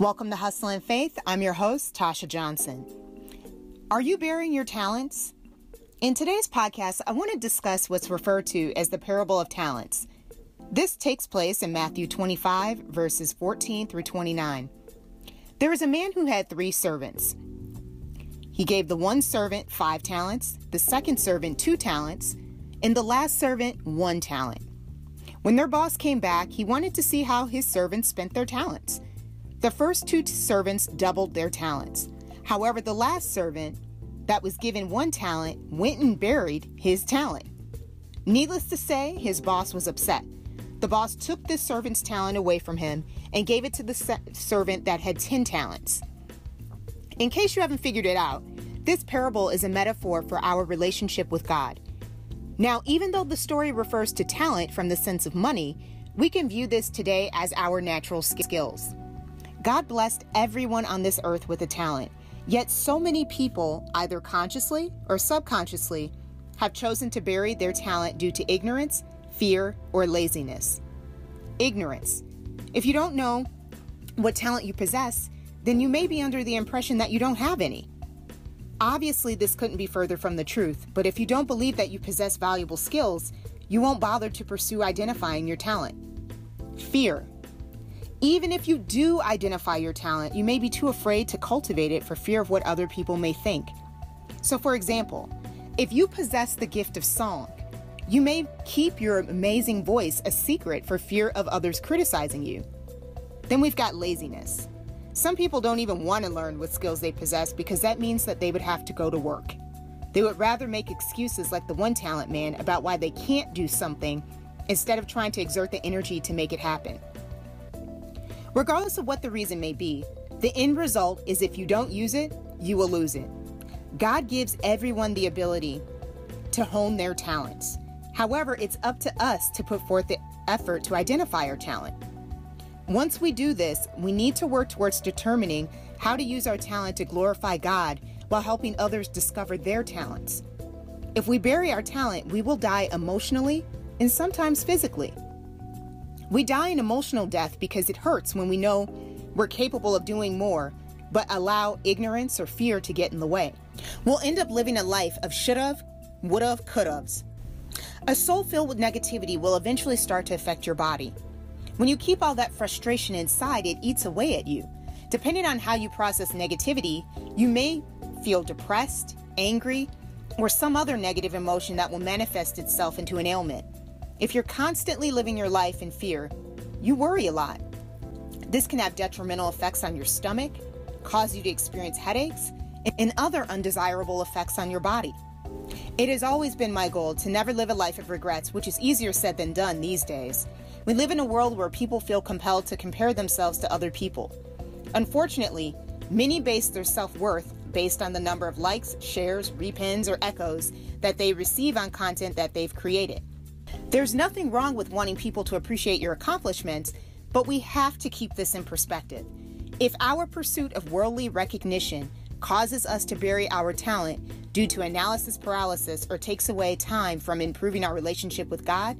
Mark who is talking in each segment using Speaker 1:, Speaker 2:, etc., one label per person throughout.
Speaker 1: Welcome to Hustle and Faith. I'm your host, Tasha Johnson. Are you bearing your talents? In today's podcast, I want to discuss what's referred to as the parable of talents. This takes place in Matthew 25, verses 14 through 29. There was a man who had three servants. He gave the one servant five talents, the second servant two talents, and the last servant one talent. When their boss came back, he wanted to see how his servants spent their talents. The first two servants doubled their talents. However, the last servant that was given one talent went and buried his talent. Needless to say, his boss was upset. The boss took this servant's talent away from him and gave it to the se- servant that had 10 talents. In case you haven't figured it out, this parable is a metaphor for our relationship with God. Now, even though the story refers to talent from the sense of money, we can view this today as our natural skills. God blessed everyone on this earth with a talent, yet so many people, either consciously or subconsciously, have chosen to bury their talent due to ignorance, fear, or laziness. Ignorance. If you don't know what talent you possess, then you may be under the impression that you don't have any. Obviously, this couldn't be further from the truth, but if you don't believe that you possess valuable skills, you won't bother to pursue identifying your talent. Fear. Even if you do identify your talent, you may be too afraid to cultivate it for fear of what other people may think. So, for example, if you possess the gift of song, you may keep your amazing voice a secret for fear of others criticizing you. Then we've got laziness. Some people don't even want to learn what skills they possess because that means that they would have to go to work. They would rather make excuses like the one talent man about why they can't do something instead of trying to exert the energy to make it happen. Regardless of what the reason may be, the end result is if you don't use it, you will lose it. God gives everyone the ability to hone their talents. However, it's up to us to put forth the effort to identify our talent. Once we do this, we need to work towards determining how to use our talent to glorify God while helping others discover their talents. If we bury our talent, we will die emotionally and sometimes physically. We die an emotional death because it hurts when we know we're capable of doing more, but allow ignorance or fear to get in the way. We'll end up living a life of should've, would've, could've's. A soul filled with negativity will eventually start to affect your body. When you keep all that frustration inside, it eats away at you. Depending on how you process negativity, you may feel depressed, angry, or some other negative emotion that will manifest itself into an ailment. If you're constantly living your life in fear, you worry a lot. This can have detrimental effects on your stomach, cause you to experience headaches, and other undesirable effects on your body. It has always been my goal to never live a life of regrets, which is easier said than done these days. We live in a world where people feel compelled to compare themselves to other people. Unfortunately, many base their self worth based on the number of likes, shares, repins, or echoes that they receive on content that they've created. There's nothing wrong with wanting people to appreciate your accomplishments, but we have to keep this in perspective. If our pursuit of worldly recognition causes us to bury our talent due to analysis paralysis or takes away time from improving our relationship with God,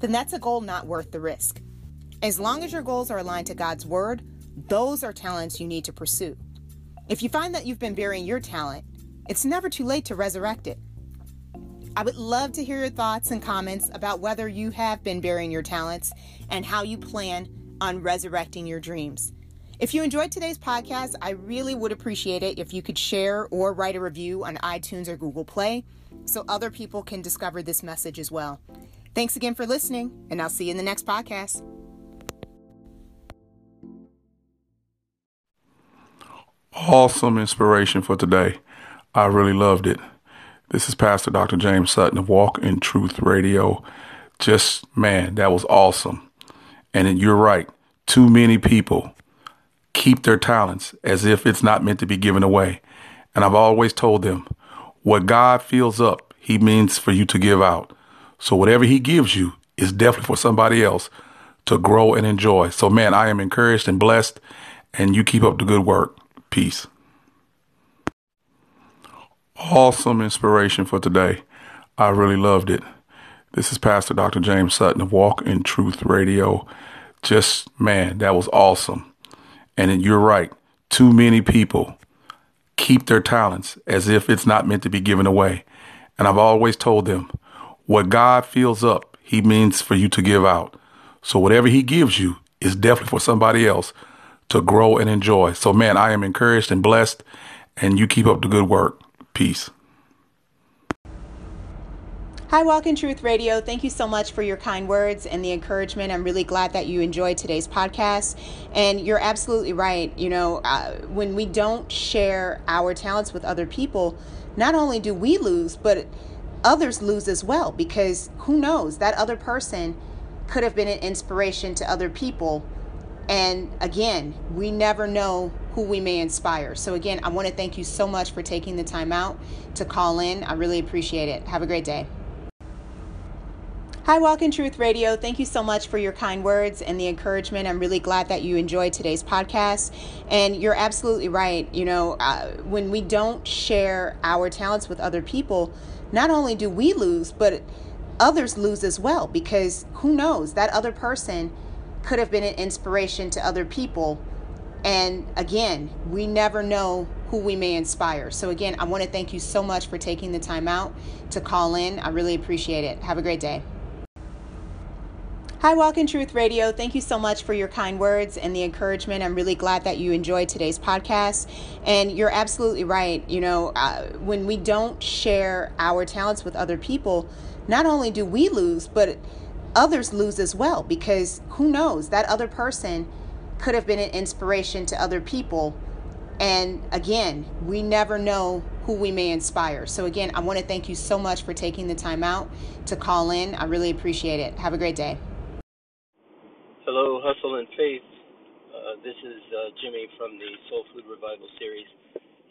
Speaker 1: then that's a goal not worth the risk. As long as your goals are aligned to God's Word, those are talents you need to pursue. If you find that you've been burying your talent, it's never too late to resurrect it. I would love to hear your thoughts and comments about whether you have been burying your talents and how you plan on resurrecting your dreams. If you enjoyed today's podcast, I really would appreciate it if you could share or write a review on iTunes or Google Play so other people can discover this message as well. Thanks again for listening, and I'll see you in the next podcast.
Speaker 2: Awesome inspiration for today. I really loved it. This is Pastor Dr. James Sutton of Walk in Truth Radio. Just, man, that was awesome. And you're right. Too many people keep their talents as if it's not meant to be given away. And I've always told them what God fills up, He means for you to give out. So whatever He gives you is definitely for somebody else to grow and enjoy. So, man, I am encouraged and blessed, and you keep up the good work. Peace awesome inspiration for today. I really loved it. This is Pastor Dr. James Sutton of Walk in Truth Radio. Just, man, that was awesome. And you're right. Too many people keep their talents as if it's not meant to be given away. And I've always told them what God fills up, He means for you to give out. So whatever He gives you is definitely for somebody else to grow and enjoy. So, man, I am encouraged and blessed, and you keep up the good work. Peace.
Speaker 1: Hi, Walk in Truth Radio. Thank you so much for your kind words and the encouragement. I'm really glad that you enjoyed today's podcast. And you're absolutely right. You know, uh, when we don't share our talents with other people, not only do we lose, but others lose as well because who knows, that other person could have been an inspiration to other people. And again, we never know who we may inspire. So, again, I want to thank you so much for taking the time out to call in. I really appreciate it. Have a great day. Hi, Walk in Truth Radio. Thank you so much for your kind words and the encouragement. I'm really glad that you enjoyed today's podcast. And you're absolutely right. You know, uh, when we don't share our talents with other people, not only do we lose, but others lose as well because who knows, that other person could have been an inspiration to other people. And again, we never know who we may inspire. So, again, I want to thank you so much for taking the time out to call in. I really appreciate it. Have a great day. Hi, Walk in Truth Radio. Thank you so much for your kind words and the encouragement. I'm really glad that you enjoyed today's podcast. And you're absolutely right. You know, uh, when we don't share our talents with other people, not only do we lose, but others lose as well because who knows, that other person could have been an inspiration to other people. And again, we never know who we may inspire. So, again, I want to thank you so much for taking the time out to call in. I really appreciate it. Have a great day.
Speaker 3: Hello, Hustle and Faith. Uh, this is uh, Jimmy from the Soul Food Revival series,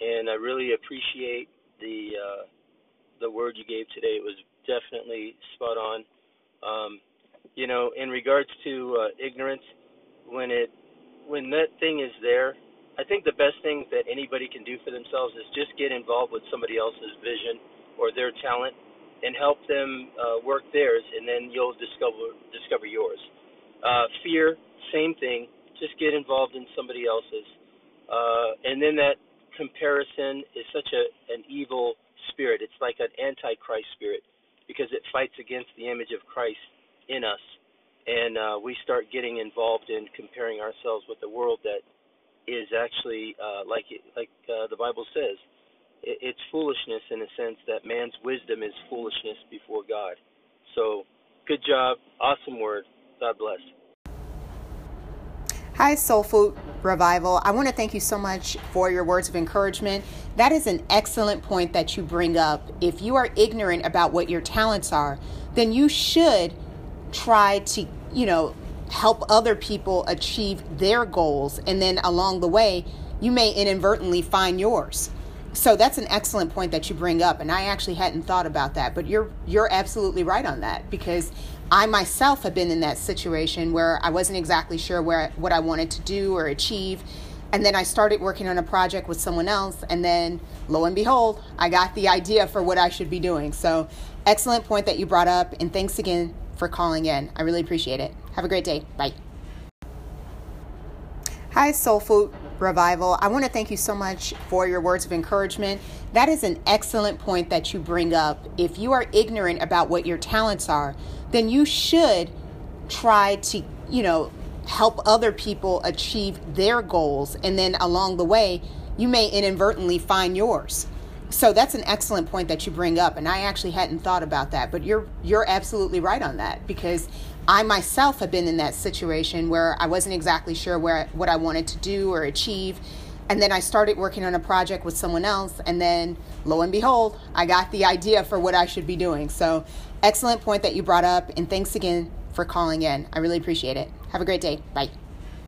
Speaker 3: and I really appreciate the uh, the word you gave today. It was definitely spot on. Um, you know, in regards to uh, ignorance, when it when that thing is there, I think the best thing that anybody can do for themselves is just get involved with somebody else's vision or their talent and help them uh, work theirs, and then you'll discover discover yours. Uh, fear, same thing. Just get involved in somebody else's. Uh, and then that comparison is such a an evil spirit. It's like an antichrist spirit because it fights against the image of Christ in us, and uh, we start getting involved in comparing ourselves with the world that is actually uh, like like uh, the Bible says. It, it's foolishness in a sense that man's wisdom is foolishness before God. So, good job, awesome word. God bless.
Speaker 1: Hi, Soul Food Revival. I want to thank you so much for your words of encouragement. That is an excellent point that you bring up. If you are ignorant about what your talents are, then you should try to, you know, help other people achieve their goals. And then along the way, you may inadvertently find yours. So that's an excellent point that you bring up and I actually hadn't thought about that, but you're you're absolutely right on that because I myself have been in that situation where I wasn't exactly sure where what I wanted to do or achieve. And then I started working on a project with someone else, and then lo and behold, I got the idea for what I should be doing. So, excellent point that you brought up, and thanks again for calling in. I really appreciate it. Have a great day. Bye. Hi, Soul Food Revival. I want to thank you so much for your words of encouragement. That is an excellent point that you bring up. If you are ignorant about what your talents are, then you should try to, you know, help other people achieve their goals. And then along the way, you may inadvertently find yours. So that's an excellent point that you bring up. And I actually hadn't thought about that, but you're, you're absolutely right on that because I myself have been in that situation where I wasn't exactly sure where, what I wanted to do or achieve. And then I started working on a project with someone else, and then lo and behold, I got the idea for what I should be doing. So, excellent point that you brought up, and thanks again for calling in. I really appreciate it. Have a great day. Bye.